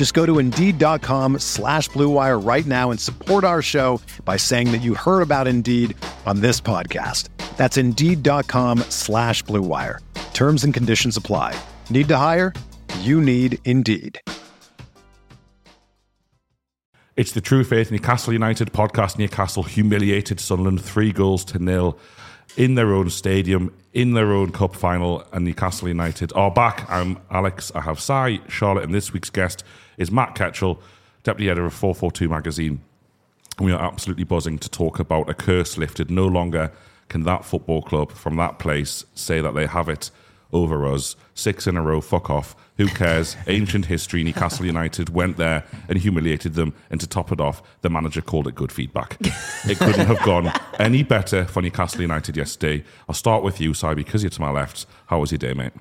Just go to Indeed.com slash BlueWire right now and support our show by saying that you heard about Indeed on this podcast. That's Indeed.com slash BlueWire. Terms and conditions apply. Need to hire? You need Indeed. It's the True Faith Newcastle United podcast. Newcastle humiliated Sunderland three goals to nil in their own stadium, in their own cup final, and Newcastle United are back. I'm Alex. I have Si, Charlotte, and this week's guest is Matt Ketchell, deputy editor of 442 magazine. And We are absolutely buzzing to talk about a curse lifted. No longer can that football club from that place say that they have it over us. Six in a row, fuck off. Who cares? Ancient history. Newcastle United went there and humiliated them. And to top it off, the manager called it good feedback. It couldn't have gone any better for Newcastle United yesterday. I'll start with you, Si, because you're to my left. How was your day, mate?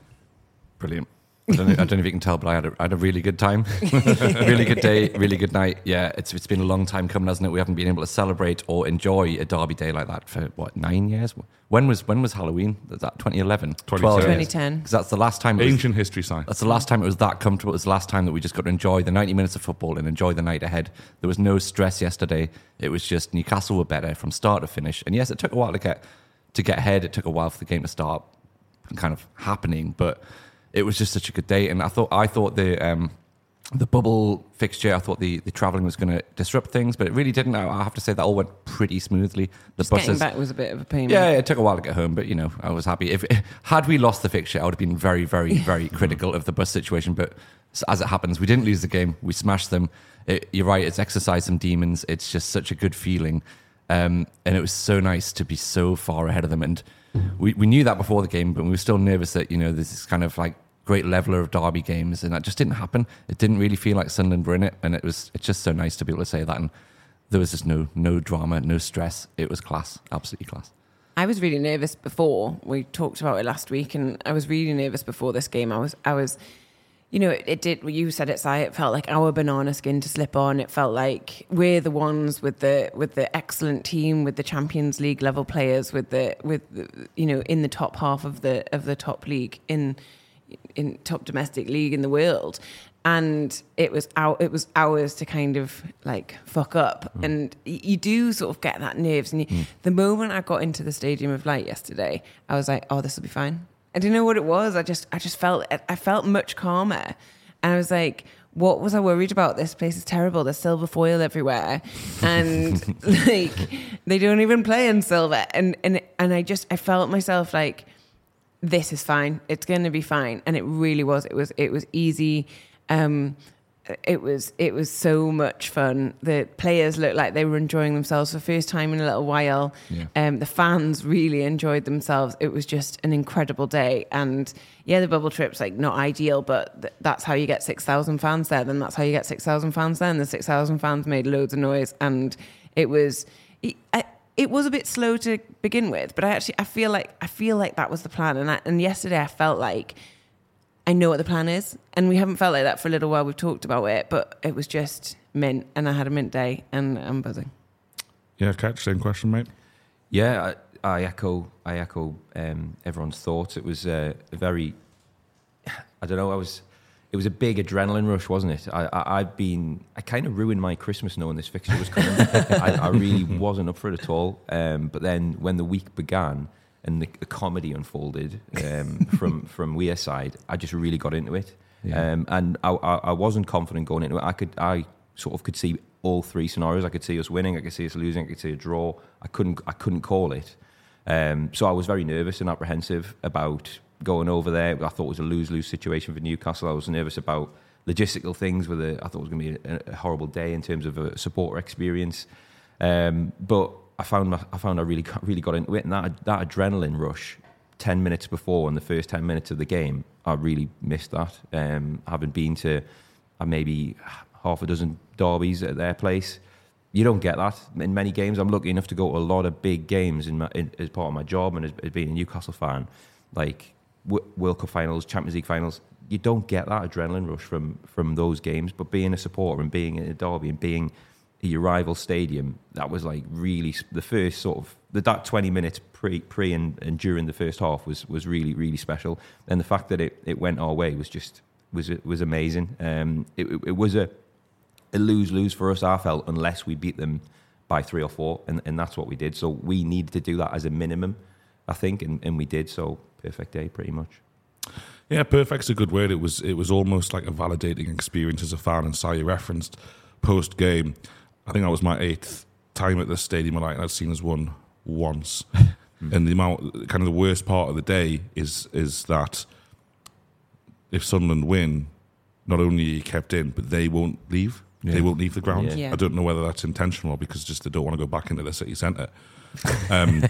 Brilliant. I don't, know, I don't know if you can tell, but I had a, I had a really good time. really good day, really good night. Yeah, it's it's been a long time coming, hasn't it? We haven't been able to celebrate or enjoy a derby day like that for what nine years. When was when was Halloween? Was that 2011? 2010. Because that's the last time. It was, Ancient history, Si. that's the last time it was that comfortable. It was the last time that we just got to enjoy the 90 minutes of football and enjoy the night ahead. There was no stress yesterday. It was just Newcastle were better from start to finish. And yes, it took a while to get to get ahead. It took a while for the game to start kind of happening, but it was just such a good day. And I thought I thought the um, the bubble fixture, I thought the, the traveling was going to disrupt things, but it really didn't. I I have to say that all went pretty smoothly. The Just getting back was a bit of a pain. yeah, it took a while to get home, but you know, I was happy. If had we lost the fixture, I would have been very, very, very critical of the bus situation. But as it happens, we didn't lose the game. We smashed them. It, you're right. It's exercised some demons. It's just such a good feeling, um, and it was so nice to be so far ahead of them. And we we knew that before the game, but we were still nervous that you know this is kind of like great leveler of derby games, and that just didn't happen. It didn't really feel like Sunderland were in it, and it was it's just so nice to be able to say that. And there was just no no drama, no stress. It was class, absolutely class. I was really nervous before. We talked about it last week, and I was really nervous before this game. I was, I was, you know, it, it did. You said it, Si. It felt like our banana skin to slip on. It felt like we're the ones with the with the excellent team, with the Champions League level players, with the with the, you know in the top half of the of the top league in in top domestic league in the world. And it was out. It was ours to kind of like fuck up, mm. and you do sort of get that nerves. And you, mm. the moment I got into the Stadium of Light yesterday, I was like, "Oh, this will be fine." I didn't know what it was. I just, I just felt, I felt much calmer, and I was like, "What was I worried about? This place is terrible. There's silver foil everywhere, and like they don't even play in silver." And and and I just, I felt myself like this is fine. It's going to be fine. And it really was. It was. It was easy. Um, it was. It was so much fun. The players looked like they were enjoying themselves for the first time in a little while. Yeah. Um, the fans really enjoyed themselves. It was just an incredible day. And yeah, the bubble trip's like not ideal, but th- that's how you get six thousand fans there. Then that's how you get six thousand fans there. And the six thousand fans made loads of noise, and it was. It, I, it was a bit slow to begin with, but I actually I feel like I feel like that was the plan. And I, and yesterday I felt like I know what the plan is, and we haven't felt like that for a little while. We've talked about it, but it was just mint, and I had a mint day, and I'm buzzing. Yeah, Ketch, the same question, mate. Yeah, I, I echo. I echo um, everyone's thoughts. It was uh, a very. I don't know. I was. It was a big adrenaline rush, wasn't it? I, I, I'd been. I kind of ruined my Christmas knowing this fixture was coming. I, I really wasn't up for it at all. Um, but then when the week began and the, the comedy unfolded um, from from Wearside, I just really got into it. Yeah. Um, and I, I, I wasn't confident going into it. I could. I sort of could see all three scenarios. I could see us winning. I could see us losing. I could see a draw. I couldn't. I couldn't call it. Um, so I was very nervous and apprehensive about going over there. I thought it was a lose lose situation for Newcastle. I was nervous about logistical things. With a, I thought it was going to be a, a horrible day in terms of a supporter experience. Um, but I found my, I found I really got, really got into it, and that that adrenaline rush. 10 minutes before in the first 10 minutes of the game, I really missed that. Um, having been to uh, maybe half a dozen derbies at their place, you don't get that in many games. I'm lucky enough to go to a lot of big games in my, in, as part of my job and as, as being a Newcastle fan, like w- World Cup finals, Champions League finals. You don't get that adrenaline rush from from those games. But being a supporter and being in a derby and being your rival stadium, that was like really the first sort of the that 20 minutes pre pre and, and during the first half was was really really special. And the fact that it, it went our way was just was was amazing. Um, it, it was a a lose lose for us. I felt unless we beat them by three or four, and, and that's what we did. So we needed to do that as a minimum, I think, and, and we did. So perfect day, pretty much. Yeah, perfect's a good word. It was it was almost like a validating experience as a fan. And Sally referenced post game. I think that was my eighth time at the stadium. Like I'd seen us won once, and the amount, kind of the worst part of the day is is that if Sunderland win, not only are you kept in, but they won't leave. They won't leave the ground. Yeah. Yeah. I don't know whether that's intentional or because just they don't want to go back into the city centre. Um,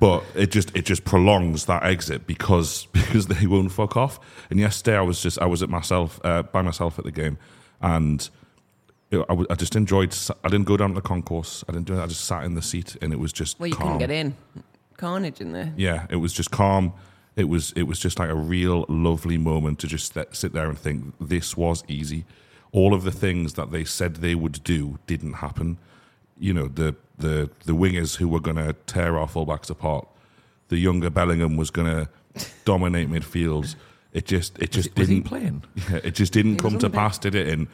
but it just it just prolongs that exit because because they won't fuck off. And yesterday I was just I was at myself uh, by myself at the game, and you know, I, w- I just enjoyed. I didn't go down to the concourse. I didn't do it. I just sat in the seat, and it was just Well, you calm. couldn't get in. Carnage in there. Yeah, it was just calm. It was it was just like a real lovely moment to just th- sit there and think this was easy. All of the things that they said they would do didn't happen. You know, the the the wingers who were going to tear our fullbacks apart. The younger Bellingham was going to dominate midfields. It just it just was he didn't playing? Yeah, it just didn't He come to pass, did it? And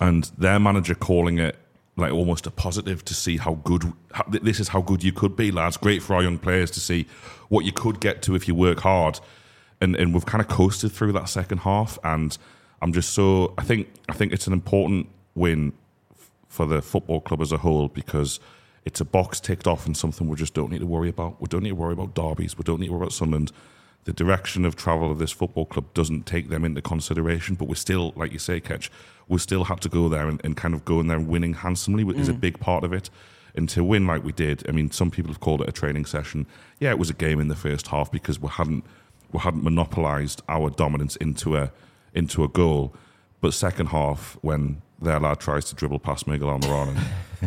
and their manager calling it like almost a positive to see how good how, this is how good you could be, lads. Great for our young players to see what you could get to if you work hard. And and we've kind of coasted through that second half, and I'm just so I think I think it's an important win f- for the football club as a whole because it's a box ticked off and something we just don't need to worry about. We don't need to worry about derbies. We don't need to worry about Sunderland. The direction of travel of this football club doesn't take them into consideration, but we're still, like you say, Ketch, we still have to go there and, and kind of go in there winning handsomely is a mm. big part of it. And to win like we did, I mean, some people have called it a training session. Yeah, it was a game in the first half because we hadn't we hadn't monopolised our dominance into a into a goal. But second half, when their lad tries to dribble past Miguel Almiron,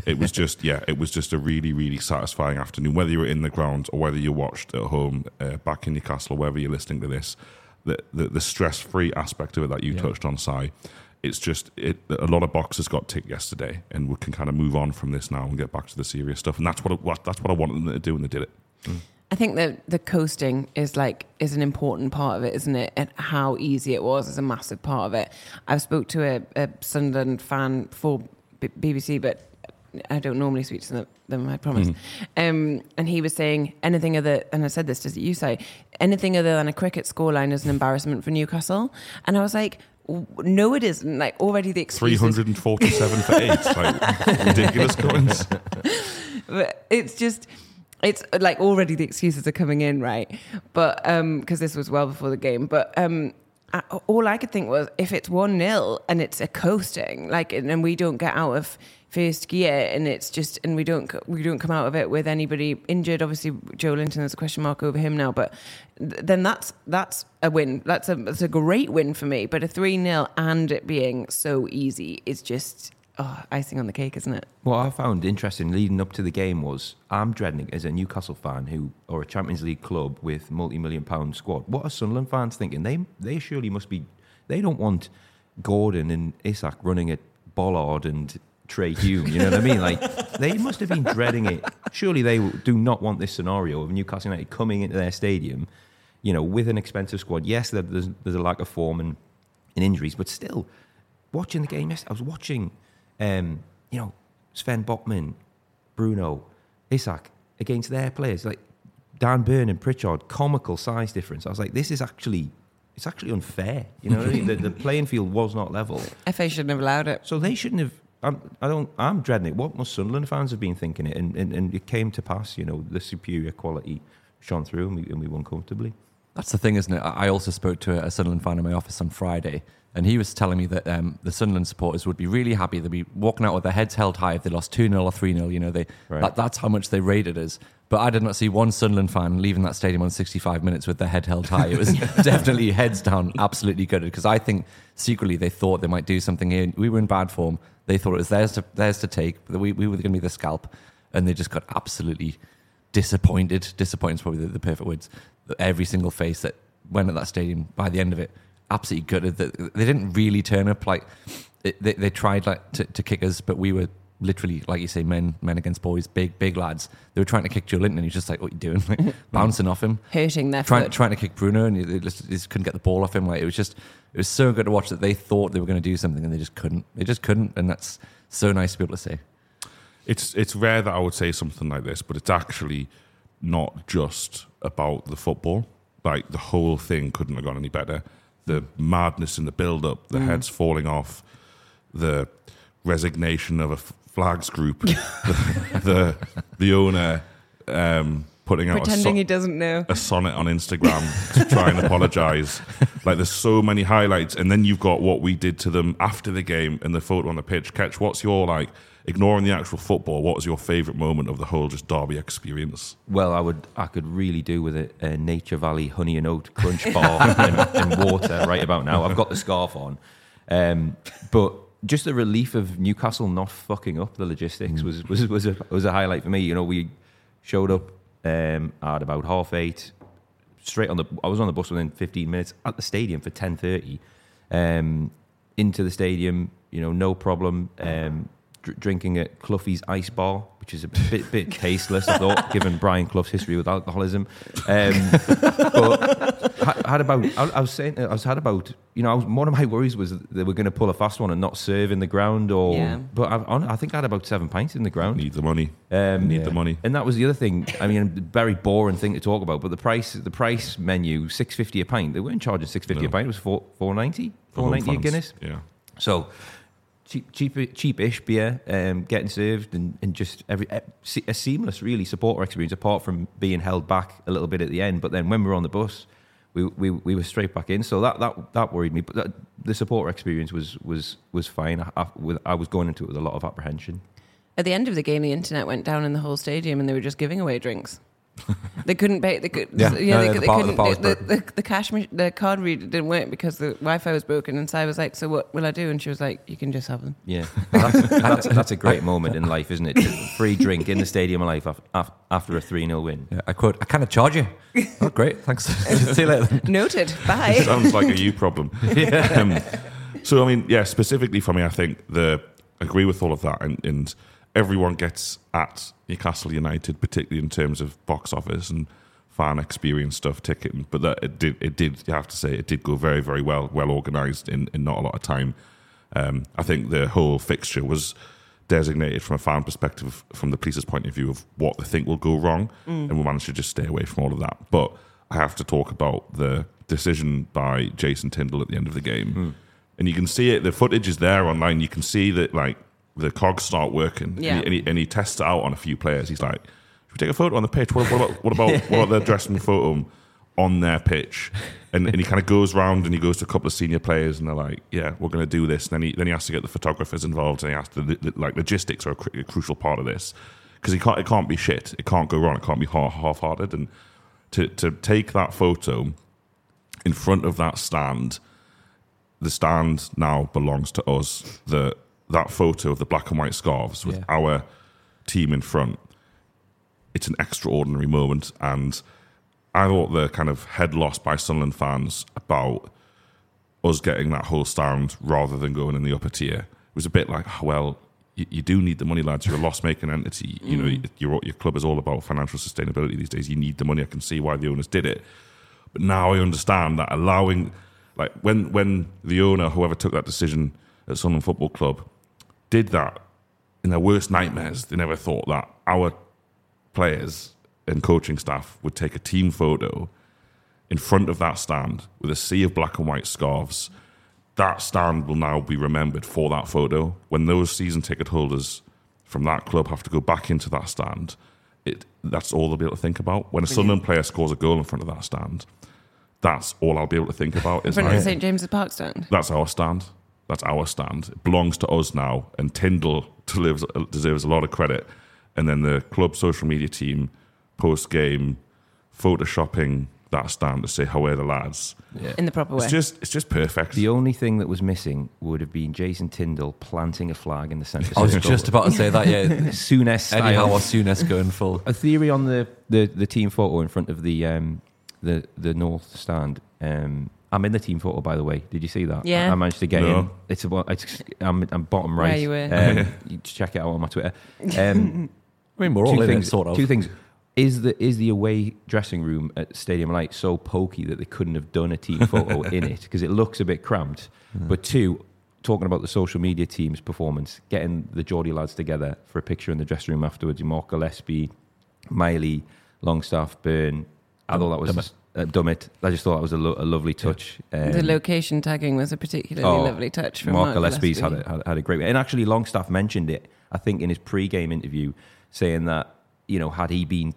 it was just yeah, it was just a really really satisfying afternoon. Whether you were in the ground or whether you watched at home uh, back in Newcastle, wherever you're listening to this, the the, the stress free aspect of it that you Yeah. touched on, Si, it's just it, a lot of boxes got ticked yesterday, and we can kind of move on from this now and get back to the serious stuff. And that's what, it, that's what I wanted them to do, and they did it. I think that the coasting is like is an important part of it, isn't it? And how easy it was is a massive part of it. I've spoke to a, a Sunderland fan for B- BBC, but I don't normally speak to them, I promise. Um, and he was saying anything other, and I said this to you say, anything other than a cricket scoreline is an embarrassment for Newcastle. And I was like, no, it isn't. Like already the Three excuses. hundred and forty-seven for eight, like ridiculous coins. but it's just it's like already the excuses are coming in right? But um because this was well before the game but um I, all i could think was if it's 1-0 and it's a coasting like and, and we don't get out of first gear and it's just and we don't we don't come out of it with anybody injured obviously Joelinton there's a question mark over him now but th- then that's that's a win. That's a that's a great win for me but a 3-0 and it being so easy is just oh, icing on the cake isn't it What I found interesting leading up to the game was I'm dreading as a Newcastle fan who or a Champions League club with multi-million pound squad. What are Sunderland fans thinking? They they surely must be. They don't want Gordon and Isak running at Ballard and Trai Hume. You know what I mean? Like they must have been dreading it. Surely they do not want this scenario of Newcastle United coming into their stadium, you know, with an expensive squad. Yes, there's there's a lack of form and, and injuries, but still, watching the game yesterday, I was watching, um, you know, Sven Botman, Bruno, Isak against their players, like Dan Burn and Pritchard, comical size difference. I was like, this is actually, it's actually unfair. You know what I mean? The, the playing field was not level. fa shouldn't have allowed it So they shouldn't have. I'm, I don't. I'm dreading it. What must Sunderland fans have been thinking it? And, and and it came to pass. You know, the superior quality shone through, and we, and we won comfortably. That's the thing, isn't it? I also spoke to a Sunderland fan in my office on Friday, and he was telling me that um, the Sunderland supporters would be really happy. They'd be walking out with their heads held high if they lost 2 0 or 3 0. You know, they, Right. that, that's how much they rated us. But I did not see one Sunderland fan leaving that stadium on 65 minutes with their head held high. It was definitely heads down, absolutely gutted. Because I think secretly they thought they might do something here. We were in bad form. They thought it was theirs to, theirs to take. We, we were going to be the scalp. And they just got absolutely disappointed. Disappointed is probably the, the perfect words. Every single face that went at that stadium by the end of it, absolutely gutted. That they didn't really turn up. Like they, they tried like to, to kick us, but we were literally, like you say, men men against boys, big big lads. They were trying to kick Joelinton, and he's just like, "What you doing?" Like, bouncing off him, hurting their trying foot. trying to kick Bruno, and they just, they just couldn't get the ball off him. Like it was just, it was so good to watch that they thought they were going to do something, and they just couldn't. They just couldn't, and that's so nice to be able to say. it's it's rare that I would say something like this, but it's actually not just about the football. Like the whole thing couldn't have gone any better. The madness in the build-up, the heads falling off, the resignation of a f- flags group, the, the the owner um, putting out Pretending so- he doesn't know. a sonnet on Instagram to try and apologize. Like there's so many highlights, and then you've got what we did to them after the game and the photo on the pitch. Ketch, what's your like? Ignoring the actual football, what was your favourite moment of the whole just derby experience? Well, I would, I could really do with a, a Nature Valley honey and oat crunch bar and, and water right about now. I've got the scarf on, um, but just the relief of Newcastle not fucking up the logistics was was was a was a highlight for me. You know, we showed up um, at about half eight, straight on the. I was on the bus within 15 minutes at the stadium for 10:30. Um, into the stadium, you know, no problem. Um, dr- drinking at Cloughie's Ice Bar, which is a bit bit tasteless, I thought, given Brian Clough's history with alcoholism. Um, but ha- had about, I, I was saying, I was had about, you know, I was, one of my worries was that they were going to pull a fast one and not serve in the ground, or. Yeah. But I, hon- I think I had about seven pints in the ground. Need the money. Um, Need the money. And that was the other thing. I mean, very boring thing to talk about, but the price, the price menu, six fifty a pint. They weren't charging six fifty No. a pint. It was four four ninety, for four home ninety a. Guinness. Yeah. So cheap, cheap, cheapish beer, um, getting served, and, and just every a seamless, really supporter experience. Apart from being held back a little bit at the end, but then when we were on the bus, we we, we were straight back in. So that that that worried me. But that, the supporter experience was was was fine. I, I, I was going into it with a lot of apprehension. At the end of the game, the internet went down in the whole stadium, and they were just giving away drinks. They couldn't pay. They could, Yeah. yeah, No, they, yeah, the they couldn't. the, the, the, the cash, mach- the card reader didn't work because the Wi-Fi was broken. And so I was like, "So what will I do?" And she was like, "You can just have them." Yeah, that's, that's, that's a great moment in life, isn't it? Free drink in the stadium of life af- af- after a 3 0 win. Yeah, I quote, I kind of charge you. oh, great. Thanks. See you later. Noted. Bye. Sounds like a you problem. Um, so, I mean, yeah, specifically for me, I think the I agree with all of that, and, and everyone gets at Newcastle United, particularly in terms of box office and fan experience stuff, ticketing. But that it did, it did. You have to say, it did go very, very well, well organised in, in not a lot of time. Um, I think the whole fixture was designated from a fan perspective, from the police's point of view of what they think will go wrong, and we managed to just stay away from all of that. But I have to talk about the decision by Jason Tyndall at the end of the game, and you can see it. The footage is there online. You can see that like the cogs start working, Yeah. and, he, and, he, and he tests it out on a few players. He's like, "Should we take a photo on the pitch? What, what about what about what about their dressing photo?" on their pitch, and, and he kind of goes round and he goes to a couple of senior players, and they're like, "Yeah, we're going to do this." And then he then he has to get the photographers involved, and he has to the, like logistics are a, cru- a crucial part of this because he can't it can't be shit, it can't go wrong, it can't be half half-hearted, and to to take that photo in front of that stand, the stand now belongs to us. The that photo of the black and white scarves with Yeah. our team in front, it's an extraordinary moment, and I thought the kind of head loss by Sunderland fans about us getting that whole stand rather than going in the upper tier was a bit like, oh, well, you, you do need the money, lads. You're a loss making entity. You know, mm. your your club is all about financial sustainability these days. You need the money. I can see why the owners did it, but now I understand that allowing, like, when when the owner, whoever took that decision at Sunderland Football Club, did that in their worst nightmares, they never thought that our players and coaching staff would take a team photo in front of that stand with a sea of black and white scarves that stand will now be remembered for that photo. When those season ticket holders from that club have to go back into that stand, it, that's all they'll be able to think about. When a Sunderland player scores a goal in front of that stand, that's all I'll be able to think about. In front of St James's Park stand. that's our stand. That's our stand. It belongs to us now. And Tyndall deserves, deserves a lot of credit. And then the club social media team, post game, photoshopping that stand to say, "How are the lads?" In the proper way. It's just, it's just perfect. The only thing that was missing would have been Jason Tyndall planting a flag in the centre. I was circle. just about to say that. Yeah, Souness Eddie Howe style. or Souness going full. A theory on the, the, the team photo in front of the um, the the north stand. Um, I'm in the team photo, by the way. Did you see that? Yeah. I, I managed to get No. in. It's about. It's, I'm, I'm bottom Where right. you were. Um, you check it out on my Twitter. Um, I mean, we're all two in things. it, sort of. Two things. Is the is the away dressing room at Stadium Light so pokey that they couldn't have done a team photo in it because it looks a bit cramped? But two, talking about the social media team's performance, getting the Geordie lads together for a picture in the dressing room afterwards. Mark Gillespie, Miley, Longstaff, Burn. I thought that was Dummett. Uh, Dummett. I just thought that was a, lo- a lovely touch. the Um, location tagging was a particularly Oh, lovely touch from Mark Mark Gillespie's had Gillespie. a, had, had a great way. and actually Longstaff mentioned it. I think in his pre-game interview, saying that you know had he been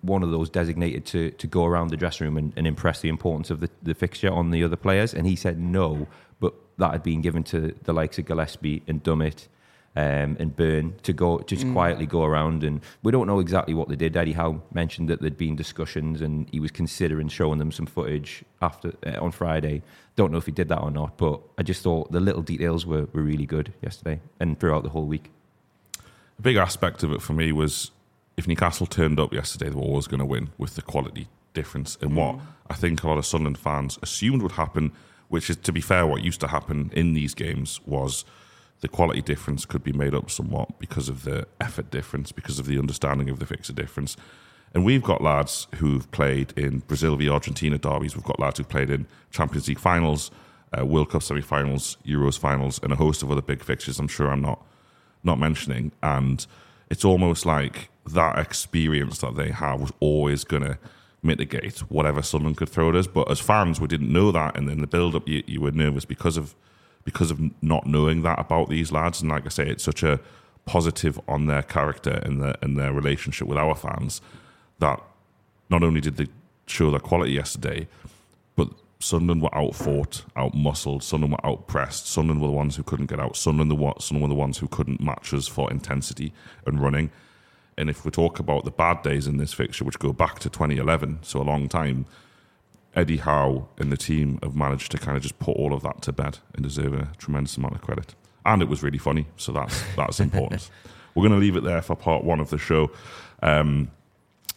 one of those designated to to go around the dressing room and, and impress the importance of the, the fixture on the other players, and he said no, but that had been given to the likes of Gillespie and Dummett. Um, and Burn to go just quietly go around, and we don't know exactly what they did. Eddie Howe mentioned that there'd been discussions, and he was considering showing them some footage after uh, on Friday. Don't know if he did that or not, but I just thought the little details were, were really good yesterday and throughout the whole week. a big aspect of it for me was if Newcastle turned up yesterday, they were always going to win with the quality difference. And what I think a lot of Sunderland fans assumed would happen, which is, to be fair, what used to happen in these games was the quality difference could be made up somewhat because of the effort difference, because of the understanding of the fixer difference. And we've got lads who've played in Brazil v Argentina derbies. We've got lads who've played in Champions League finals, uh, World Cup semi-finals, Euros finals, and a host of other big fixtures. I'm sure I'm not not mentioning. And it's almost like that experience that they have was always going to mitigate whatever Sunderland could throw at us. But as fans, we didn't know that, and in the build-up, you, you were nervous because of because of not knowing that about these lads. And like I say, it's such a positive on their character and their and their relationship with our fans that not only did they show their quality yesterday, but Sunderland were out fought, outfought, outmuscled. Sunderland were out outpressed. Sunderland were the ones who couldn't get out. Sunderland, the, Sunderland were the ones who couldn't match us for intensity and running. And if we talk about the bad days in this fixture, which go back to 2011, so a long time, Eddie Howe and the team have managed to kind of just put all of that to bed and deserve a tremendous amount of credit. And it was really funny, so that's that's important. We're going to leave it there for part one of the show. Um,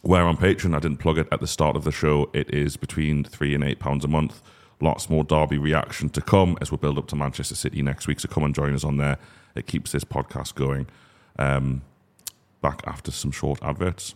where on Patreon, I didn't plug it at the start of the show. It is between three and eight pounds a month. Lots more Derby reaction to come as we build up to Manchester City next week. So come and join us on there. It keeps this podcast going. Um, back after some short adverts.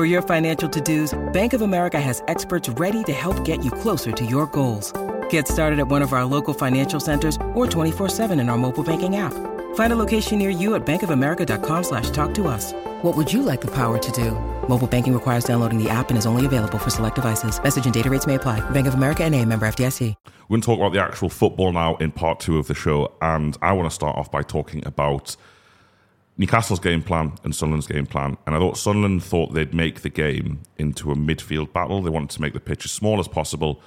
For your financial to-dos, Bank of America has experts ready to help get you closer to your goals. Get started at one of our local financial centers or 24-7 in our mobile banking app. Find a location near you at bankofamerica.com slash talk to us. What would you like the power to do? Mobile banking requires downloading the app and is only available for select devices. Message and data rates may apply. Bank of America and a member FDIC. We're going to talk about the actual football now in part two of the show, and I want to start off by talking about Newcastle's game plan and Sunderland's game plan. And I thought Sunderland thought they'd make the game into a midfield battle. They wanted to make the pitch as small as possible,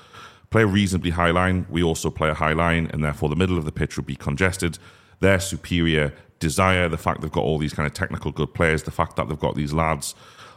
play a reasonably high line. We also play a high line, and therefore the middle of the pitch would be congested. Their superior desire, the fact they've got all these kind of technical good players, the fact that they've got these lads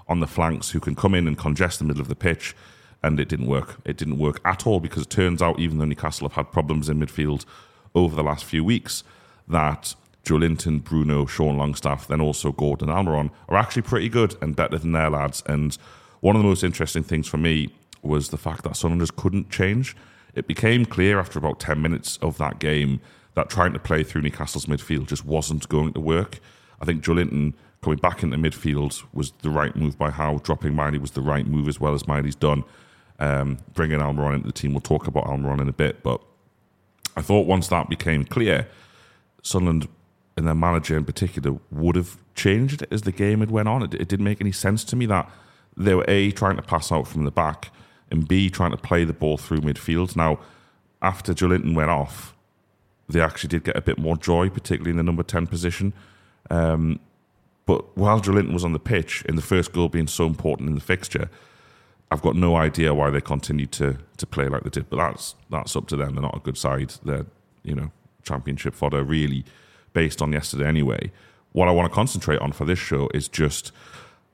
on the flanks who can come in and congest the middle of the pitch. And it didn't work. It didn't work at all because it turns out, even though Newcastle have had problems in midfield over the last few weeks, that Joelinton, Bruno, Sean Longstaff, then also Gordon Almiron are actually pretty good and better than their lads. And one of the most interesting things for me was the fact that Sunderland just couldn't change. It became clear after about 10 minutes of that game that trying to play through Newcastle's midfield just wasn't going to work. I think Joelinton coming back into midfield was the right move by Howe. Dropping Miley was the right move as well as Miley's done. Um, bringing Almiron into the team, we'll talk about Almiron in a bit. But I thought once that became clear, Sunderland and their manager in particular would have changed as the game had went on. It, it didn't make any sense to me that they were A, trying to pass out from the back, and B, trying to play the ball through midfield. Now, after Joelinton went off, they actually did get a bit more joy, particularly in the number 10 position. Um, but while Joelinton was on the pitch, in the first goal being so important in the fixture, I've got no idea why they continued to to play like they did. But that's that's up to them. They're not a good side. They're you know championship fodder really based on yesterday anyway. What I want to concentrate on for this show is just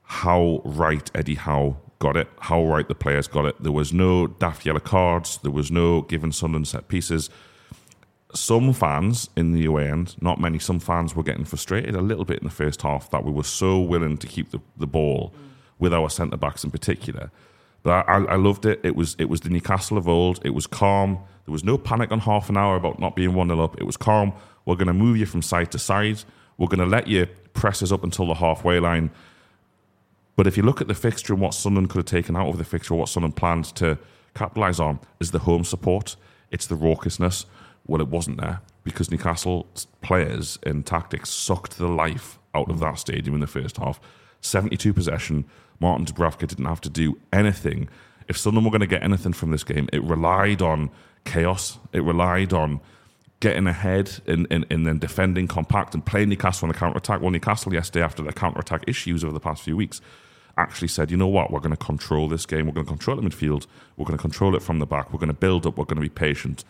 how right Eddie Howe got it, how right the players got it. There was no daft yellow cards. There was no giving Sunderland set pieces some fans in the away end, not many, some fans were getting frustrated a little bit in the first half that we were so willing to keep the, the ball with our centre backs in particular. But I, I, loved it. It was it was the Newcastle of old. It was calm. There was no panic on half an hour about not being 1 0 up. It was calm. We're going to move you from side to side. We're going to let you press us up until the halfway line. But if you look at the fixture and what Sunderland could have taken out of the fixture, what Sunderland planned to capitalise on, is the home support. It's the raucousness. Well, it wasn't there because Newcastle players and tactics sucked the life out of that stadium in the first half. 72 possession. Martin Dubravka didn't have to do anything. If Sunderland were going to get anything from this game, it relied on chaos. It relied on getting ahead and, and, and then defending compact and playing Newcastle on the counter attack. Well, Newcastle yesterday, after their counter attack issues over the past few weeks, actually said, you know what, we're going to control this game. We're going to control the midfield. We're going to control it from the back. We're going to build up. We're going to be patient.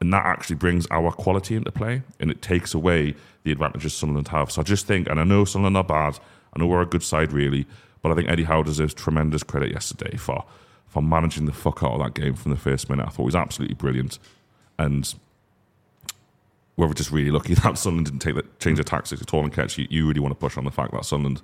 And that actually brings our quality into play and it takes away the advantages Sunderland have. So I just think, and I know Sunderland are bad, I know we're a good side really, but I think Eddie Howe deserves tremendous credit yesterday for for managing the fuck out of that game from the first minute. I thought he was absolutely brilliant. And we were just really lucky that Sunderland didn't take the, change their tactics at all and Ketch you. You really want to push on the fact that Sunderland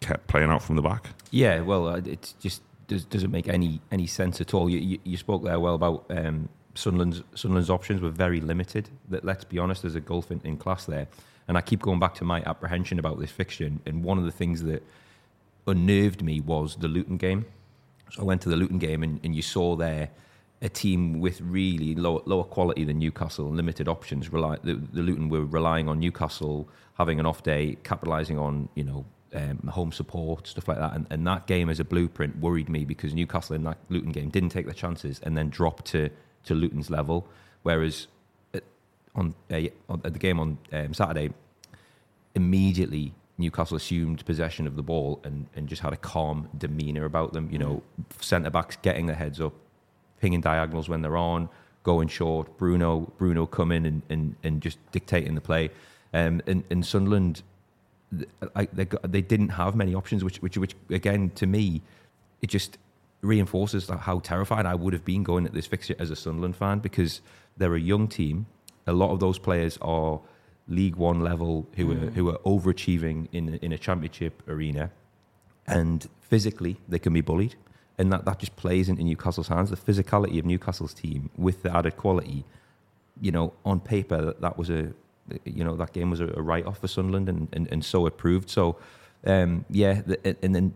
kept playing out from the back. Yeah, well, uh, it just does, doesn't make any any sense at all. You, you, you spoke there well about um, Sunderland's Sunderland's options were very limited. That let's be honest, there's a gulf in, in class there. And I keep going back to my apprehension about this fixture. And one of the things that unnerved me was the Luton game. So I went to the Luton game, and, and you saw there a team with really low, lower quality than Newcastle, and limited options. Rely, the, the Luton were relying on Newcastle having an off day, capitalising on you know um, home support, stuff like that. And, and that game as a blueprint worried me because Newcastle in that Luton game didn't take the chances and then dropped to to Luton's level. Whereas at, on, uh, on at the game on um, Saturday, immediately Newcastle assumed possession of the ball and, and just had a calm demeanour about them. You know, centre backs getting their heads up, pinging diagonals when they're on, going short. Bruno Bruno coming and, and, and just dictating the play. Um, and, and Sunderland, they, got, they didn't have many options, which, which which again to me, it just reinforces how terrified I would have been going at this fixture as a Sunderland fan because they're a young team. A lot of those players are League One level who mm. are who are overachieving in in a championship arena, and physically they can be bullied, and that that just plays into Newcastle's hands. The physicality of Newcastle's team with the added quality, you know, on paper that, that was a you know that game was a, a write off for Sunderland, and, and and so it proved. So um, yeah, the, and then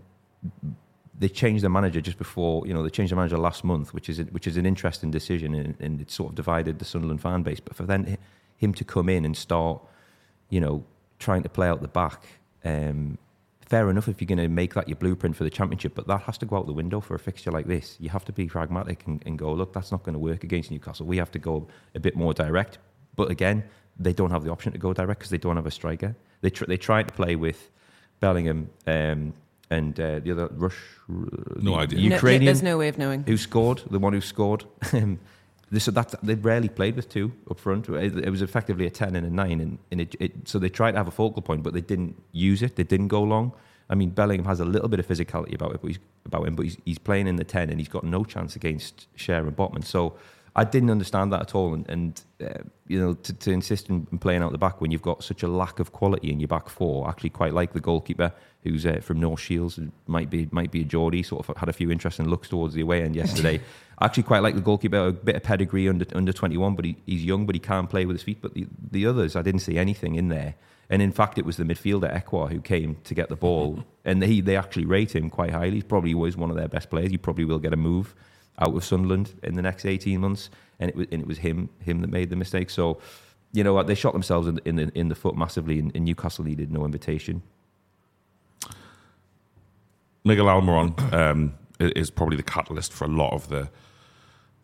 they changed the manager just before you know they changed the manager last month, which is a, which is an interesting decision, and, and it sort of divided the Sunderland fan base. But for then him to come in and start, you know, trying to play out the back, um, fair enough if you're going to make that your blueprint for the championship, but that has to go out the window for a fixture like this. You have to be pragmatic and, and go, look, that's not going to work against Newcastle. We have to go a bit more direct. But again, they don't have the option to go direct because they don't have a striker. They tr- they tried to play with Bellingham um, and uh, the other Rush, No the idea. No- Ukrainian there's no way of knowing. who scored, the one who scored. So that they rarely played with two up front. It, was effectively a ten and a nine, and, and it, it, so they tried to have a focal point, but they didn't use it. They didn't go long. I mean, Bellingham has a little bit of physicality about it, but he's, about him, but he's, he's playing in the ten, and he's got no chance against Schär and Botman. So I didn't understand that at all, and, and uh, you know, to, to insist on on playing out the back when you've got such a lack of quality in your back four. Actually quite like the goalkeeper who's uh, from North Shields, might be might be a Geordie. Sort of had a few interesting looks towards the away end yesterday. I actually quite like the goalkeeper, a bit of pedigree under under twenty one, but he, he's young, but he can't play with his feet. But the, the others, I didn't see anything in there. And in fact, it was the midfielder Ekwah who came to get the ball, and he they actually rate him quite highly. He probably was one of their best players. He probably will get a move out of Sunderland in the next eighteen months, and it was and it was him him that made the mistake. So, you know they shot themselves in the, in the, in the foot massively, and, and Newcastle needed no invitation. Miguel Almiron um, is probably the catalyst for a lot of the,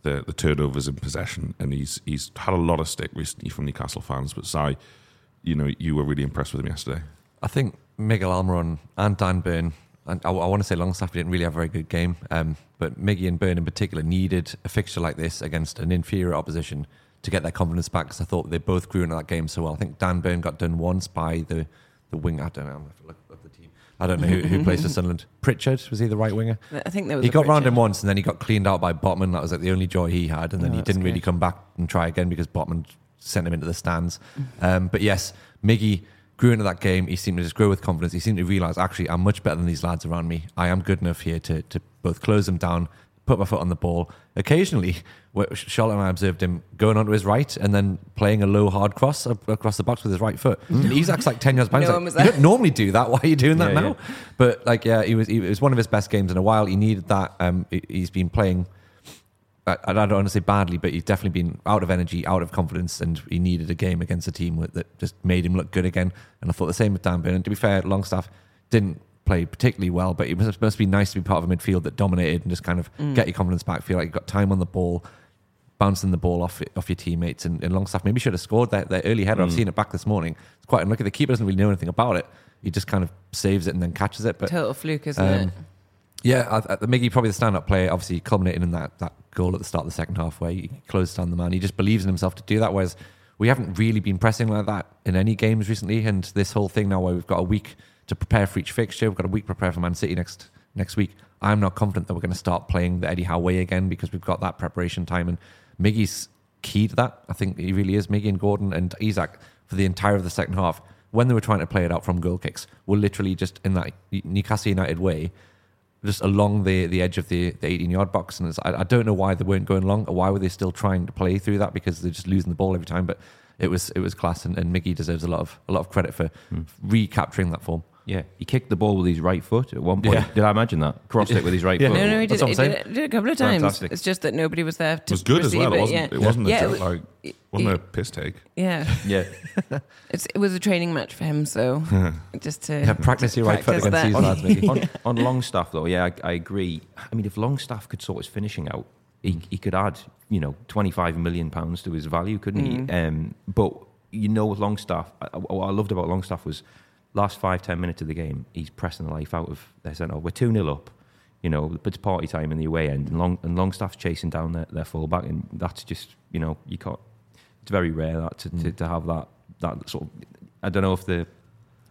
the the turnovers in possession, and he's he's had a lot of stick recently from Newcastle fans. But Si, you know, you were really impressed with him yesterday. I think Miguel Almiron and Dan Burn, and I, I want to say Longstaff didn't really have a very good game, um, but Miggy and Burn in particular needed a fixture like this against an inferior opposition to get their confidence back because I thought they both grew into that game so well. I think Dan Burn got done once by the, the wing. I don't know. I'm gonna have to look. I don't know who, who plays for Sunderland. Pritchard was he the right winger? I think there was. He got round him once, and then he got cleaned out by Botman. That was like the only joy he had, and then Oh, he didn't really come back and try again because Botman sent him into the stands. Um, but yes, Miggy grew into that game. He seemed to just grow with confidence. He seemed to realise actually I'm much better than these lads around me. I am good enough here to to both close them down, put my foot on the ball. Occasionally, where Charlotte and I observed him going onto his right and then playing a low hard cross across the box with his right foot. And Isak's like ten yards behind. No one like, was you there. don't normally do that. Why are you doing that Yeah, now? yeah. But like, yeah, he was. He, it was one of his best games in a while. He needed that. Um, he, he's been playing. I, I don't want to say badly, but he's definitely been out of energy, out of confidence, and he needed a game against a team that just made him look good again. And I thought the same with Dan Burn. And to be fair, Longstaff didn't play particularly well, but it must, must be nice to be part of a midfield that dominated and just kind of get your confidence back. Feel like you've got time on the ball, bouncing the ball off off your teammates. And, and Longstaff maybe should have scored that, that early header. I've seen it back this morning. It's quite unlucky. The keeper doesn't really know anything about it. He just kind of saves it and then catches it. But Total fluke, isn't um, it? yeah, I, I, Miggy probably the stand-up player, obviously culminating in that that goal at the start of the second half where he closed down the man. He just believes in himself to do that. Whereas we haven't really been pressing like that in any games recently. And this whole thing now, where we've got a week to prepare for each fixture, we've got a week to prepare for Man City next next week. I'm not confident that we're going to start playing the Eddie Howe way again because we've got that preparation time. And Miggy's key to that. I think he really is. Miggy and Gordon and Isak for the entire of the second half. When they were trying to play it out from goal kicks, were literally just in that Newcastle United way, just along the, the edge of the, the 18 yard box. And it's, I, I don't know why they weren't going long or why were they still trying to play through that because they're just losing the ball every time. But it was it was class, and, and Miggy deserves a lot of a lot of credit for hmm. recapturing that form. Yeah, he kicked the ball with his right foot at one point. Yeah. Did I imagine that? Crossed it with his right Yeah. foot. No, no, he did, That's he did, it, did it a couple of times. Fantastic. It's just that nobody was there to It was good as well. It wasn't. yeah. It wasn't Yeah, a it joke, wa- like wasn't a piss take. Yeah, Yeah. it's, it was a training match for him. So just to Yeah, practice your right foot against that. these lads, Miggy. on, on Longstaff, though, yeah, I, I agree. I mean, if Longstaff could sort his finishing out, he, he could add, you know, 25 million pounds to his value, couldn't he? Um, but, you know, with Longstaff, I, I- what I loved about Longstaff was last five, ten minutes of the game, he's pressing the life out of their centre. We're 2 0 up, you know, but it's party time in the away end, and, Long, and Longstaff's chasing down their, their fullback, and that's just, you know, you can't, it's very rare that to, to, to have that, that sort of, I don't know if the,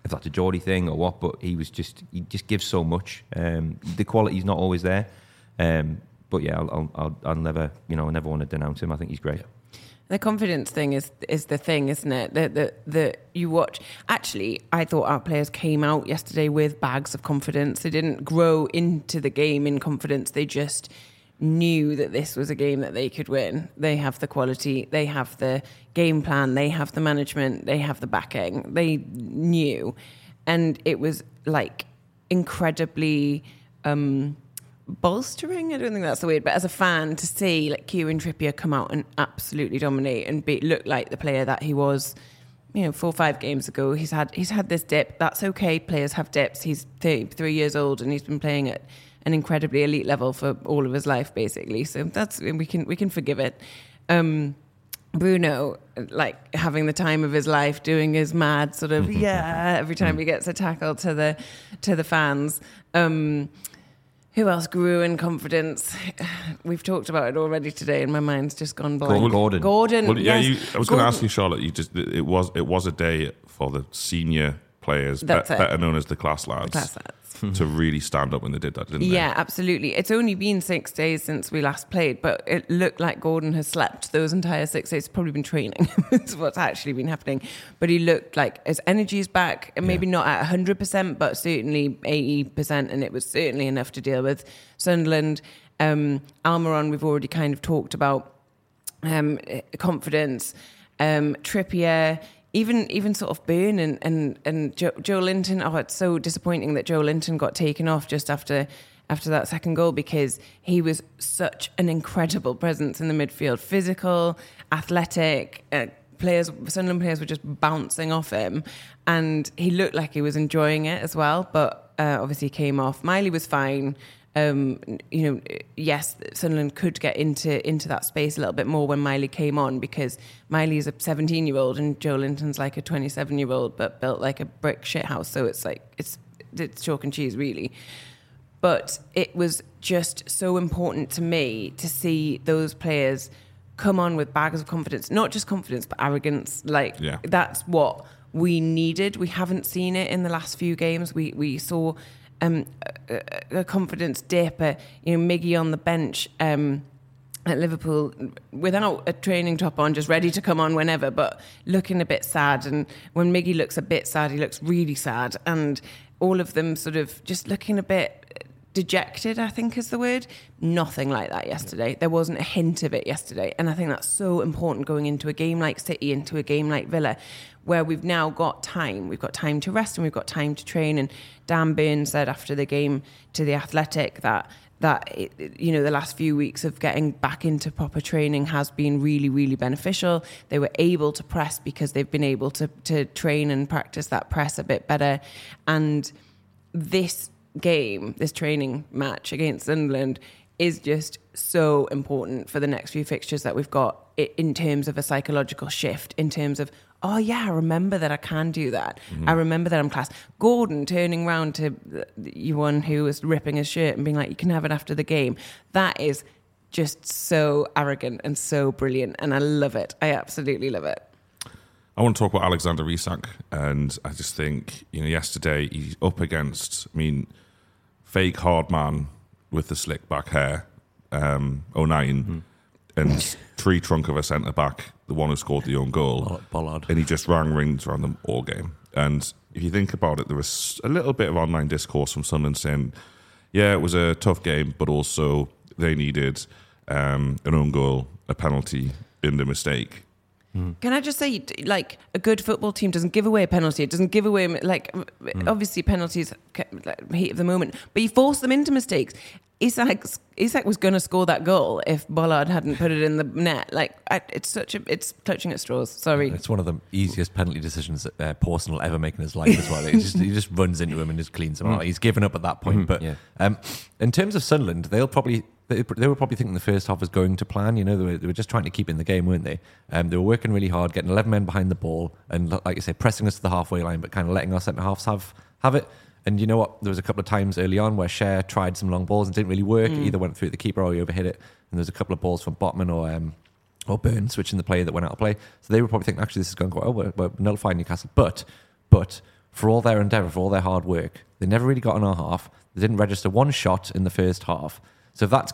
if that's a Geordie thing or what, but he was just he just gives so much. Um, the quality's not always there, um, but yeah, I'll, I'll, I'll, never you know I never want to denounce him. I think he's great. The confidence thing is is the thing, isn't it? That that that you watch. Actually, I thought our players came out yesterday with bags of confidence. They didn't grow into the game in confidence. They just knew that this was a game that they could win. They have the quality. They have the game plan. They have the management. They have the backing. They knew, and it was like incredibly. Um, bolstering. I don't think that's the word, but as a fan to see like Kieran Trippier come out and absolutely dominate and be look like the player that he was you know four or five games ago. He's had he's had this dip. That's okay. Players have dips. He's 33 years old and he's been playing at an incredibly elite level for all of his life, basically. So that's we can we can forgive it. Um, Bruno, like having the time of his life, doing his mad sort of yeah every time he gets a tackle to the to the fans. Um, who else grew in confidence? We've talked about it already today, and my mind's just gone blank. Gordon. Gordon. Well, yeah, yes. you, I was going to ask you, Charlotte. You just it was it was a day for the senior players, be- it. better known as the class lads, Class lads. To really stand up when they did that, didn't they? Yeah, absolutely. It's only been six days since we last played, but it looked like Gordon has slept those entire six days. He's probably been training. It's what's actually been happening. But he looked like his energy's back, and maybe not at 100%, but certainly 80%. And it was certainly enough to deal with Sunderland. Um, Almiron, we've already kind of talked about um, confidence. Um, Trippier, even even sort of Burn and and and Joe, Joelinton. Oh, it's so disappointing that Joelinton got taken off just after after that second goal because he was such an incredible presence in the midfield, physical, athletic. Uh, players, Sunderland players were just bouncing off him, and he looked like he was enjoying it as well. But uh, obviously, came off. Miley was fine um, you know, yes, Sunderland could get into into that space a little bit more when Miley came on because Miley is a 17 year old and Joelinton's like a 27 year old, but built like a brick shit house. So it's like it's it's chalk and cheese really. But it was just so important to me to see those players come on with bags of confidence, not just confidence, but arrogance. Like Yeah. that's what we needed. We haven't seen it in the last few games. We we saw um, a, a- confidence dip. A, you know, Miggy on the bench. Um, at Liverpool without a training top on, just ready to come on whenever, but looking a bit sad. And when Miggy looks a bit sad, he looks really sad. And all of them sort of just looking a bit dejected, I think is the word. Nothing like that yesterday. There wasn't a hint of it yesterday. And I think that's so important going into a game like City, into a game like Villa, where we've now got time. We've got time to rest and we've got time to train. And Dan Burn said after the game to The Athletic that that you know the last few weeks of getting back into proper training has been really really beneficial they were able to press because they've been able to to train and practice that press a bit better and this game this training match against Sunderland is just so important for the next few fixtures that we've got in terms of a psychological shift in terms of oh yeah i remember that i can do that. Mm-hmm. I remember that i'm class. Gordon turning round to the- the one who was ripping his shirt and being like you can have it after the game. That is just so arrogant and so brilliant and i love it. I absolutely love it. I want to talk about Alexander Isak, and I just think you know yesterday he's up against, I mean, fake hard man with the slick back hair, um, 9 and tree trunk of a centre back, the one who scored the own goal, Ballard. and he just rang rings around them all game. And if you think about it, there was a little bit of online discourse from Sunderland saying, yeah, it was a tough game, but also they needed um, an own goal, a penalty in the mistake. Can I just say, like, a good football team doesn't give away a penalty. It doesn't give away, like, obviously penalties like, heat of the moment, but you force them into mistakes. Isak, Isak was going to score that goal if Ballard hadn't put it in the net. Like, I, it's such a, it's clutching at straws. Sorry. It's one of the easiest penalty decisions that uh, Pawson will ever make in his life as well. He just, he just runs into him and just cleans him out. He's given up at that point. But yeah. um, in terms of Sunderland, they'll probably they, they were probably thinking the first half was going to plan. You know, they were, they were just trying to keep in the game, weren't they? Um, they were working really hard, getting eleven men behind the ball, and like you say, pressing us to the halfway line, but kind of letting our centre halves have have it. And you know what? There was a couple of times early on where Schär tried some long balls and didn't really work. It either went through the keeper or he overhit it. And there was a couple of balls from Botman or um, or Burn switching the player that went out of play. So they were probably thinking, actually, this is going quite well. We're, we're nullifying Newcastle. But, but for all their endeavour, for all their hard work, they never really got on our half. They didn't register one shot in the first half. So if that's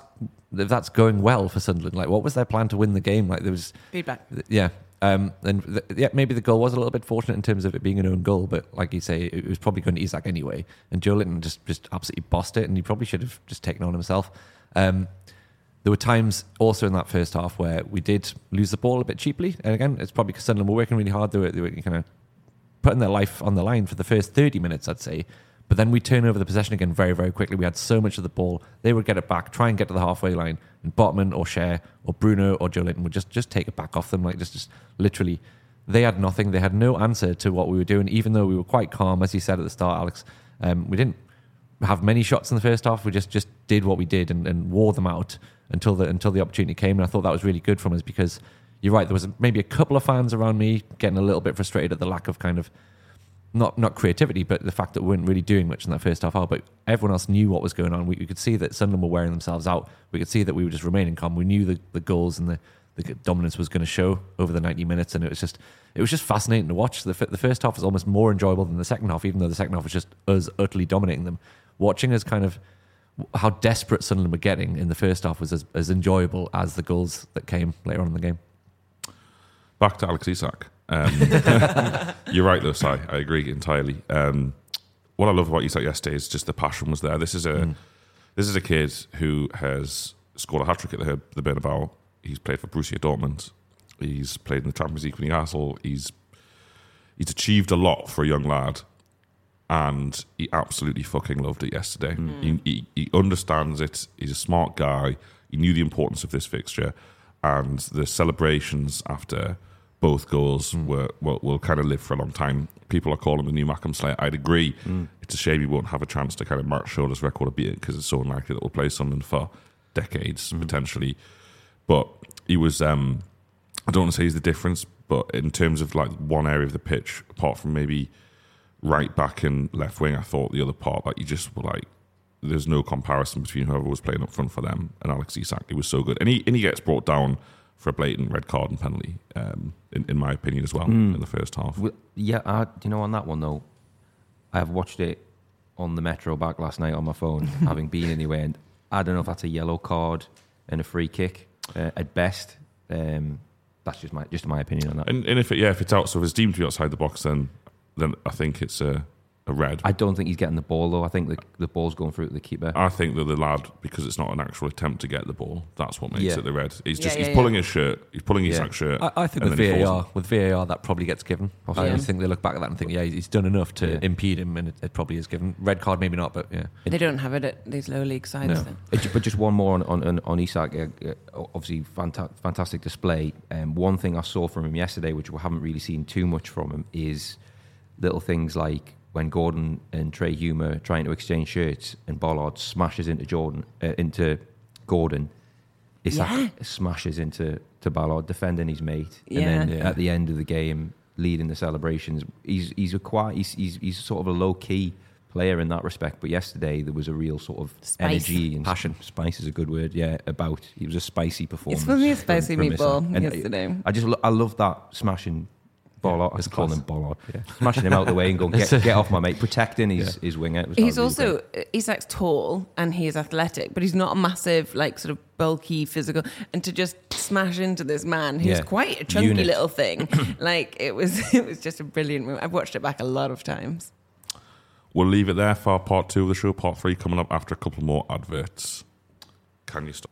if that's going well for Sunderland, like what was their plan to win the game? Like there was Feedback. yeah. Um, and yeah, maybe the goal was a little bit fortunate in terms of it being an own goal, but like you say, it was probably going to Isak anyway. And Joelinton just, just absolutely bossed it, and he probably should have just taken on himself. Um, there were times also in that first half where we did lose the ball a bit cheaply. And again, it's probably because Sunderland were working really hard. They were, they were kind of putting their life on the line for the first 30 minutes, I'd say. But then we turn over the possession again very, very quickly. We had so much of the ball. They would get it back, try and get to the halfway line, and Botman or Schär or Bruno or Joelinton would just, just take it back off them, like just, just literally they had nothing. They had no answer to what we were doing, even though we were quite calm, as you said at the start, Alex. Um, we didn't have many shots in the first half. We just just did what we did and, and wore them out until the until the opportunity came. And I thought that was really good from us because you're right. There was maybe a couple of fans around me getting a little bit frustrated at the lack of kind of not not creativity, but the fact that we weren't really doing much in that first half hour. But everyone else knew what was going on. We, we could see that Sunderland were wearing themselves out. We could see that we were just remaining calm. We knew the, the goals and the, the dominance was going to show over the 90 minutes, and it was just it was just fascinating to watch. The, the first half was almost more enjoyable than the second half, even though the second half was just us utterly dominating them. Watching us kind of how desperate Sunderland were getting in the first half was as, as enjoyable as the goals that came later on in the game. Back to Alex Isak. Um, you're right, though, Si. I agree entirely. Um, what I love about Isak yesterday is just the passion was there. This is a this is a kid who has scored a hat trick at the, the Bernabeu. He's played for Borussia Dortmund. He's played in the Champions League for Newcastle. He's he's achieved a lot for a young lad, and he absolutely fucking loved it yesterday. He, he, he understands it. He's a smart guy. He knew the importance of this fixture, and the celebrations after both goals mm. were will, will kind of live for a long time. People are calling the new Mackem Slayer. I'd agree. Mm. It's a shame he won't have a chance to kind of mark Schroeder's record a bit because it's so unlikely that we'll play someone for decades mm-hmm. potentially. But he was. Um, I don't want to say he's the difference, but in terms of like one area of the pitch, apart from maybe right back and left wing, I thought the other part, like you just were like, there's no comparison between whoever was playing up front for them and Alex Isak. He was so good, and he and he gets brought down for a blatant red card and penalty, um, in, in my opinion as well in the first half. Well, yeah, I, you know, on that one though, I have watched it on the metro back last night on my phone, having been anywhere, and I don't know if that's a yellow card and a free kick uh, at best. Um, that's just my just my opinion on that. And, and if it, yeah, if it's out, so if it's deemed to be outside the box, then then I think it's a, a red. I don't think he's getting the ball though. I think the the ball's going through to the keeper. I think that the lad, because it's not an actual attempt to get the ball, that's what makes Yeah. it the red. He's just yeah, he's pulling his shirt, he's pulling his Yeah. Isak's shirt. I, I think and with then he falls VAR, with VAR, that probably gets given. I Possibly. just think they look back at that and think, yeah, he's done enough to Yeah. impede him, and it, it probably is given. Red card, maybe not, but yeah. They don't have it at these low league sides. No. though. Uh, ju- But just one more on on, on, on Isak. Uh, uh, obviously, fanta- fantastic display. Um, one thing I saw from him yesterday, which we haven't really seen too much from him, is little things like when Gordon and Trai Hume are trying to exchange shirts, and Ballard smashes into Jordan uh, into Gordon. Isak Yeah. smashes into to Ballard, defending his mate, and then Yeah. at the end of the game, leading the celebrations. He's he's a quite he's he's, he's sort of a low key player in that respect. But yesterday there was a real sort of Spice. energy and passion. Spice is a good word, yeah. About he was a spicy performance. It's funny, a spicy from meatball Isak. And yesterday. I just lo- I love that smashing. Bollard, I was calling class. him Bollard. Smashing him out the way and going, get, get off my mate, protecting his, his winger. It was- that He's was really also Isak's tall and he is athletic, but he's not a massive, like sort of bulky, physical. And to just smash into this man who's Yeah. quite a chunky Unit. little thing, like it was, it was just a brilliant move. I've watched it back a lot of times. We'll leave it there for part two of the show. Part three coming up after a couple more adverts. Can you stop?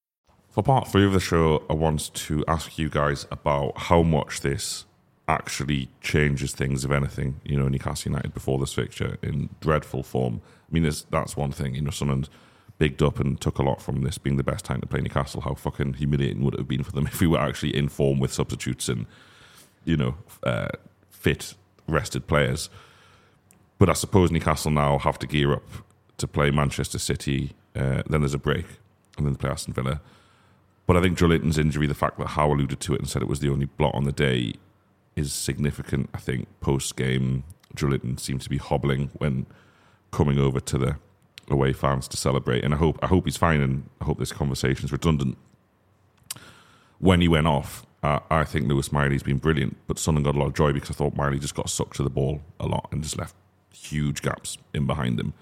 For part three of the show, I want to ask you guys about how much this actually changes things, if anything. You know, Newcastle United before this fixture in dreadful form. I mean, that's one thing. You know, Sunderland bigged up and took a lot from this being the best time to play Newcastle. How fucking humiliating would it have been for them if we were actually in form with substitutes and, you know, uh, fit, rested players. But I suppose Newcastle now have to gear up to play Manchester City. Uh, then there's a break, and then they play Aston Villa. But I think Joelinton's injury, the fact that Howe alluded to it and said it was the only blot on the day, is significant. I think post game, Joelinton seemed to be hobbling when coming over to the away fans to celebrate. And I hope I hope he's fine, and I hope this conversation is redundant. When he went off, uh, I think Lewis Miley's been brilliant, but Sunderland got a lot of joy because I thought Miley just got sucked to the ball a lot and just left huge gaps in behind him.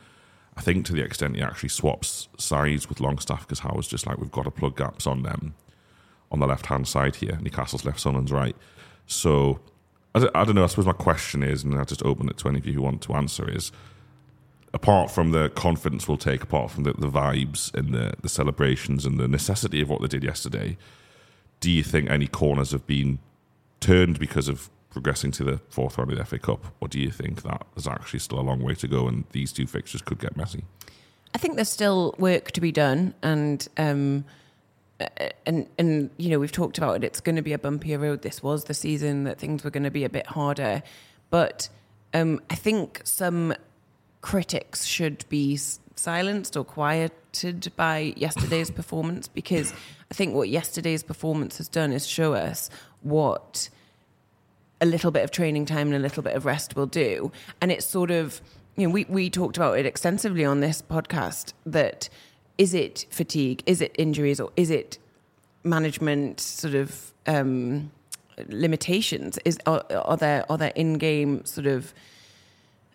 I think to the extent he actually swaps sides with Longstaff because Howe was just like, we've got to plug gaps on them on the left hand side here. Newcastle's left, Sunderland's right. So I don't, I don't know. I suppose my question is, and I'll just open it to any of you who want to answer: is apart from the confidence we'll take, apart from the, the vibes and the, the celebrations and the necessity of what they did yesterday, do you think any corners have been turned because of progressing to the fourth round of the FA Cup, or do you think that there's actually still a long way to go and these two fixtures could get messy? I think there's still work to be done, and um, and and you know we've talked about it. It's going to be a bumpier road. This was the season that things were going to be a bit harder, but um, I think some critics should be silenced or quieted by yesterday's performance because I think what yesterday's performance has done is show us what a little bit of training time and a little bit of rest will do. And it's sort of, you know, we, we talked about it extensively on this podcast that is it fatigue, is it injuries, or is it management sort of um, limitations? Is are, are there are there in game sort of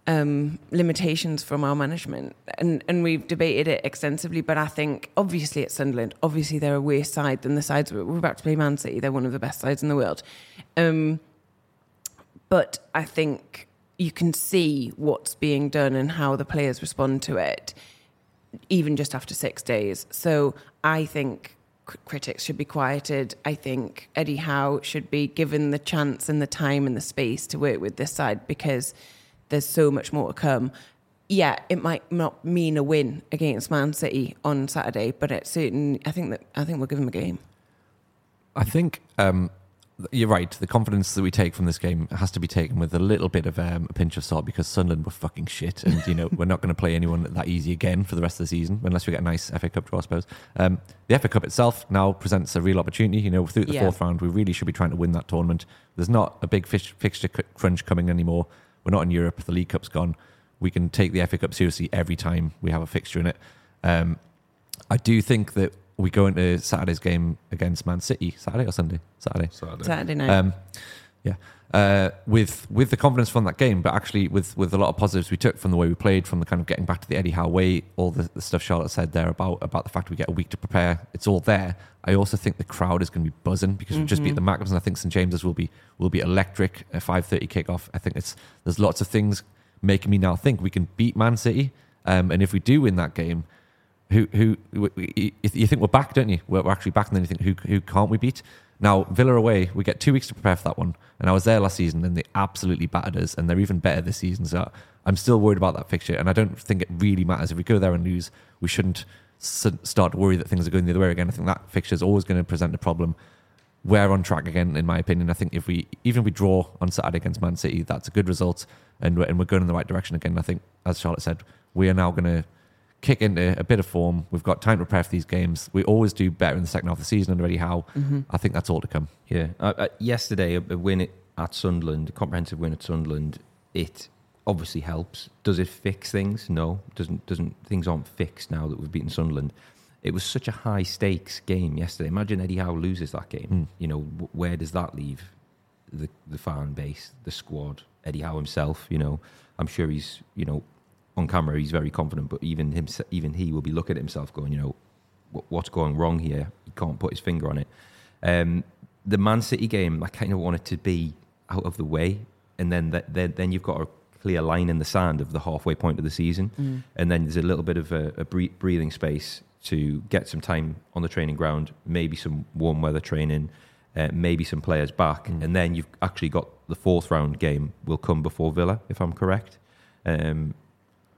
um, limitations from our management, and and we've debated it extensively. But I think obviously at Sunderland, obviously they're a worse side than the sides we're about to play. Man City, they're one of the best sides in the world. Um, but I think you can see what's being done and how the players respond to it, even just after six days. So I think critics should be quieted. I think Eddie Howe should be given the chance and the time and the space to work with this side because there's so much more to come. Yeah, it might not mean a win against Man City on Saturday, but it certain I think that I think we'll give them a game. I think um, you're right. The confidence that we take from this game has to be taken with a little bit of um, a pinch of salt because Sunderland were fucking shit, and you know we're not going to play anyone that easy again for the rest of the season unless we get a nice FA Cup draw, I suppose. Um, the FA Cup itself now presents a real opportunity. You know, through the Yeah. fourth round, we really should be trying to win that tournament. There's not a big fish, fixture crunch coming anymore. We're not in Europe. The League Cup's gone. We can take the FA Cup seriously every time we have a fixture in it. Um, I do think that we go into Saturday's game against Man City. Saturday or Sunday? Saturday. Saturday night. Um, yeah, uh, with with the confidence from that game, but actually with with a lot of positives we took from the way we played, from the kind of getting back to the Eddie Howe way, all the, the stuff Charlotte said there about about the fact we get a week to prepare. It's all there. I also think the crowd is going to be buzzing because we've just beat the Maccabees, and I think St James's will be will be electric. A five thirty kickoff. I think it's there's lots of things making me now think we can beat Man City, um, and if we do win that game. Who, who, you think we're back, don't you? We're we're actually back, and then you think, who, who can't we beat? Now, Villa away, we get two weeks to prepare for that one. And I was there last season, and they absolutely battered us, and they're even better this season. So I'm still worried about that fixture, and I don't think it really matters. If we go there and lose, we shouldn't start to worry that things are going the other way again. I think that fixture is always going to present a problem. We're on track again, in my opinion. I think if we even if we draw on Saturday against Man City, that's a good result, and we're, and we're going in the right direction again. I think, as Charlotte said, we are now going to kick into a bit of form. We've got time to prepare for these games. We always do better in the second half of the season already. How I think that's all to come. Yeah. Uh, uh, yesterday, a, a win at, at Sunderland, a comprehensive win at Sunderland, it obviously helps. Does it fix things? No. Doesn't. Doesn't. Things aren't fixed now that we've beaten Sunderland. It was such a high stakes game yesterday. Imagine Eddie Howe loses that game. You know, w- where does that leave the the fan base, the squad, Eddie Howe himself? You know, I'm sure he's you know on camera he's very confident, but even him, even he will be looking at himself going, you know, "What- what's going wrong here? He can't put his finger on it. Um, the Man City game, I kind of want it to be out of the way, and then that, then then you've got a clear line in the sand of the halfway point of the season, and then there's a little bit of a, a breathing space to get some time on the training ground, maybe some warm weather training, uh, maybe some players back, and then you've actually got the fourth round game will come before Villa, if I'm correct. Um,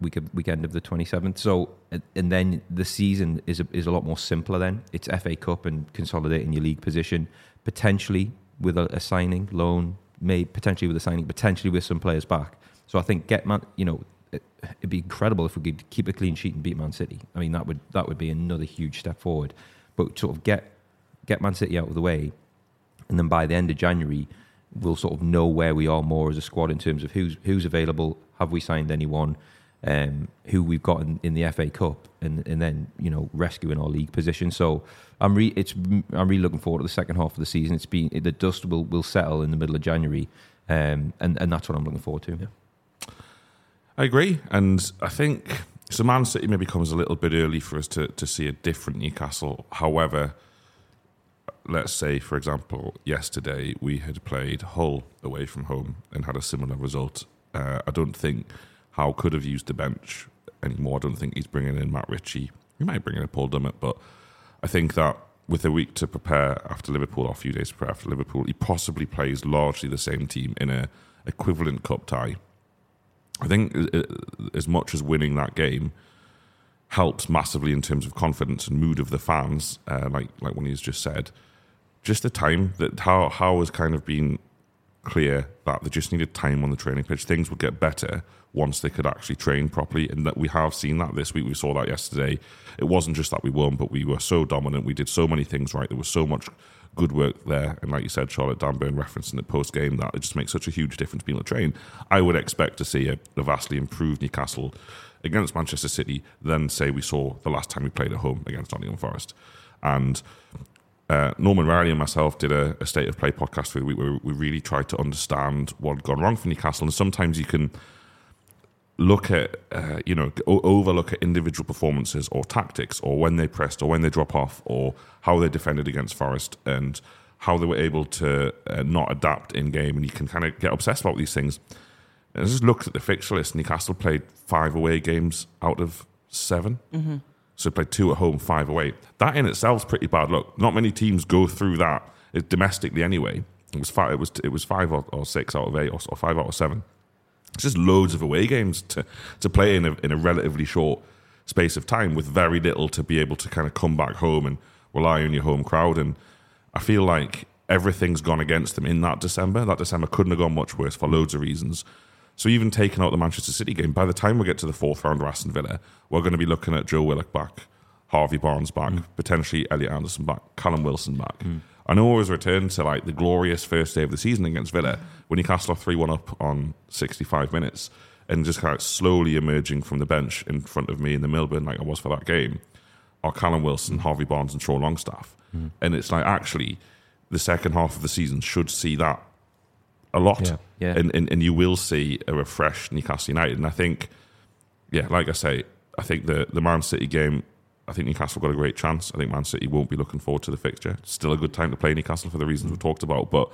week of, weekend of the 27th. So, and- then the season is a, is a lot more simpler. Then it's FA Cup and consolidating your league position, potentially with a, a signing, loan, may potentially with a signing, potentially with some players back. So I think get man, you know, it, it'd be incredible if we could keep a clean sheet and beat Man City. I mean, that would that would be another huge step forward. But sort of get get Man City out of the way, and then by the end of January, we'll sort of know where we are more as a squad in terms of who's who's available, have we signed anyone, um, who we've got in, in the FA Cup, and and then you know rescuing our league position. So I'm re- it's I'm really looking forward to the second half of the season. It's been the dust will will settle in the middle of January, um, and and that's what I'm looking forward to. I agree, and I think so. Man City maybe comes a little bit early for us to, to see a different Newcastle. However, let's say, for example, yesterday we had played Hull away from home and had a similar result. Uh, I don't think Howe could have used the bench anymore. I don't think he's bringing in Matt Ritchie. He might bring in a Paul Dummett, but I think that with a week to prepare after Liverpool, or a few days to prepare after Liverpool, he possibly plays largely the same team in a equivalent cup tie. I think as much as winning that game helps massively in terms of confidence and mood of the fans, uh, like like when he's just said, just the time that Howe Howe has kind of been clear that they just needed time on the training pitch. Things would get better once they could actually train properly, and that we have seen that this week. We saw that yesterday. It wasn't just that we won, but we were so dominant. We did so many things right. There was so much good work there, and like you said, Charlotte Dan Burn referencing it post game that it just makes such a huge difference being able to train. I would expect to see a, a vastly improved Newcastle against Manchester City than say we saw the last time we played at home against Nottingham Forest, and uh, Norman Riley and myself did a, a, state of play podcast the week where we really tried to understand what had gone wrong for Newcastle. And sometimes you can look at, uh, you know, overlook at individual performances or tactics or when they pressed or when they drop off or how they defended against Forest and how they were able to uh, not adapt in game. And you can kind of get obsessed about these things. And I just looked at the fixture list. Newcastle played five away games out of 7 mm-hmm. So played two at home, five away. That in itself is pretty bad. Look, not many teams go through that eh, domestically anyway. It was five. It was it was five or, or six out of eight, or, or, five out of seven. It's just loads of away games to to play in a in a relatively short space of time with very little to be able to kind of come back home and rely on your home crowd. And I feel like everything's gone against them in that December. That December couldn't have gone much worse for loads of reasons. So even taking out the Manchester City game, by the time we get to the fourth round of Aston Villa, we're going to be looking at Joe Willock back, Harvey Barnes back, mm. potentially Elliot Anderson back, Callum Wilson back. Mm. I know always return to like the glorious first day of the season against Villa when he cast off 3 1 up on 65 minutes and just kind of slowly emerging from the bench in front of me in the Milburn, like I was for that game, are Callum Wilson, Harvey Barnes, and Sean Longstaff. Mm. And it's like actually the second half of the season should see that a lot. Yeah, yeah. And, and, and you will see a refreshed Newcastle United. And I think, yeah, like I say, I think the, the Man City game, I think Newcastle got a great chance. I think Man City won't be looking forward to the fixture. It's still a good time to play Newcastle for the reasons we talked about. But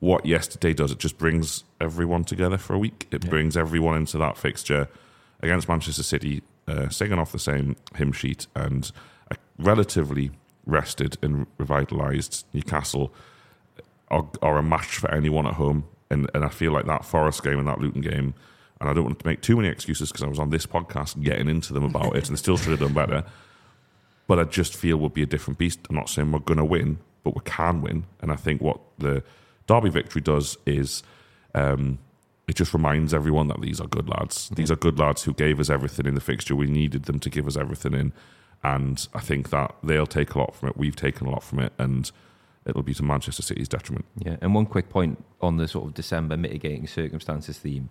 what yesterday does, it just brings everyone together for a week. It yeah. brings everyone into that fixture against Manchester City, uh, singing off the same hymn sheet and a relatively rested and revitalised Newcastle are, are a match for anyone at home. And, and I feel like that Forest game and that Luton game, and I don't want to make too many excuses because I was on this podcast getting into them about it and they still should have done better. But I just feel we'll be a different beast. I'm not saying we're going to win, but we can win. And I think what the Derby victory does is um, it just reminds everyone that these are good lads. Mm-hmm. These are good lads who gave us everything in the fixture. We needed them to give us everything in. And I think that they'll take a lot from it. We've taken a lot from it. And it'll be to Manchester City's detriment. Yeah, and one quick point on the sort of December mitigating circumstances theme.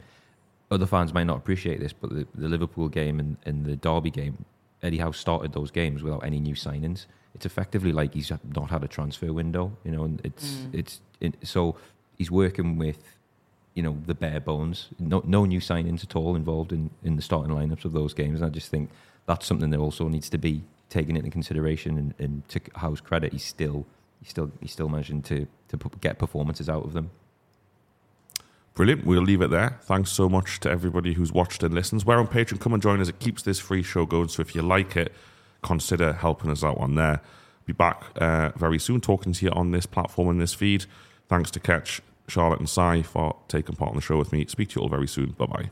Other fans might not appreciate this, but the, the Liverpool game and, and the Derby game, Eddie Howe started those games without any new signings. It's effectively like he's not had a transfer window, you know, and it's mm. it's it, so he's working with you know the bare bones, no no new signings at all involved in in the starting lineups of those games. And I just think that's something that also needs to be taken into consideration. And, and to Howe's credit, he's still he's still he's still managing to to get performances out of them. Brilliant. We'll leave it there. Thanks so much to everybody who's watched and listens. We're on Patreon. Come and join us. It keeps this free show going. So if you like it, consider helping us out on there. Be back uh, very soon talking to you on this platform and this feed. Thanks to Ketch, Charlotte, and Si for taking part in the show with me. Speak to you all very soon. Bye bye.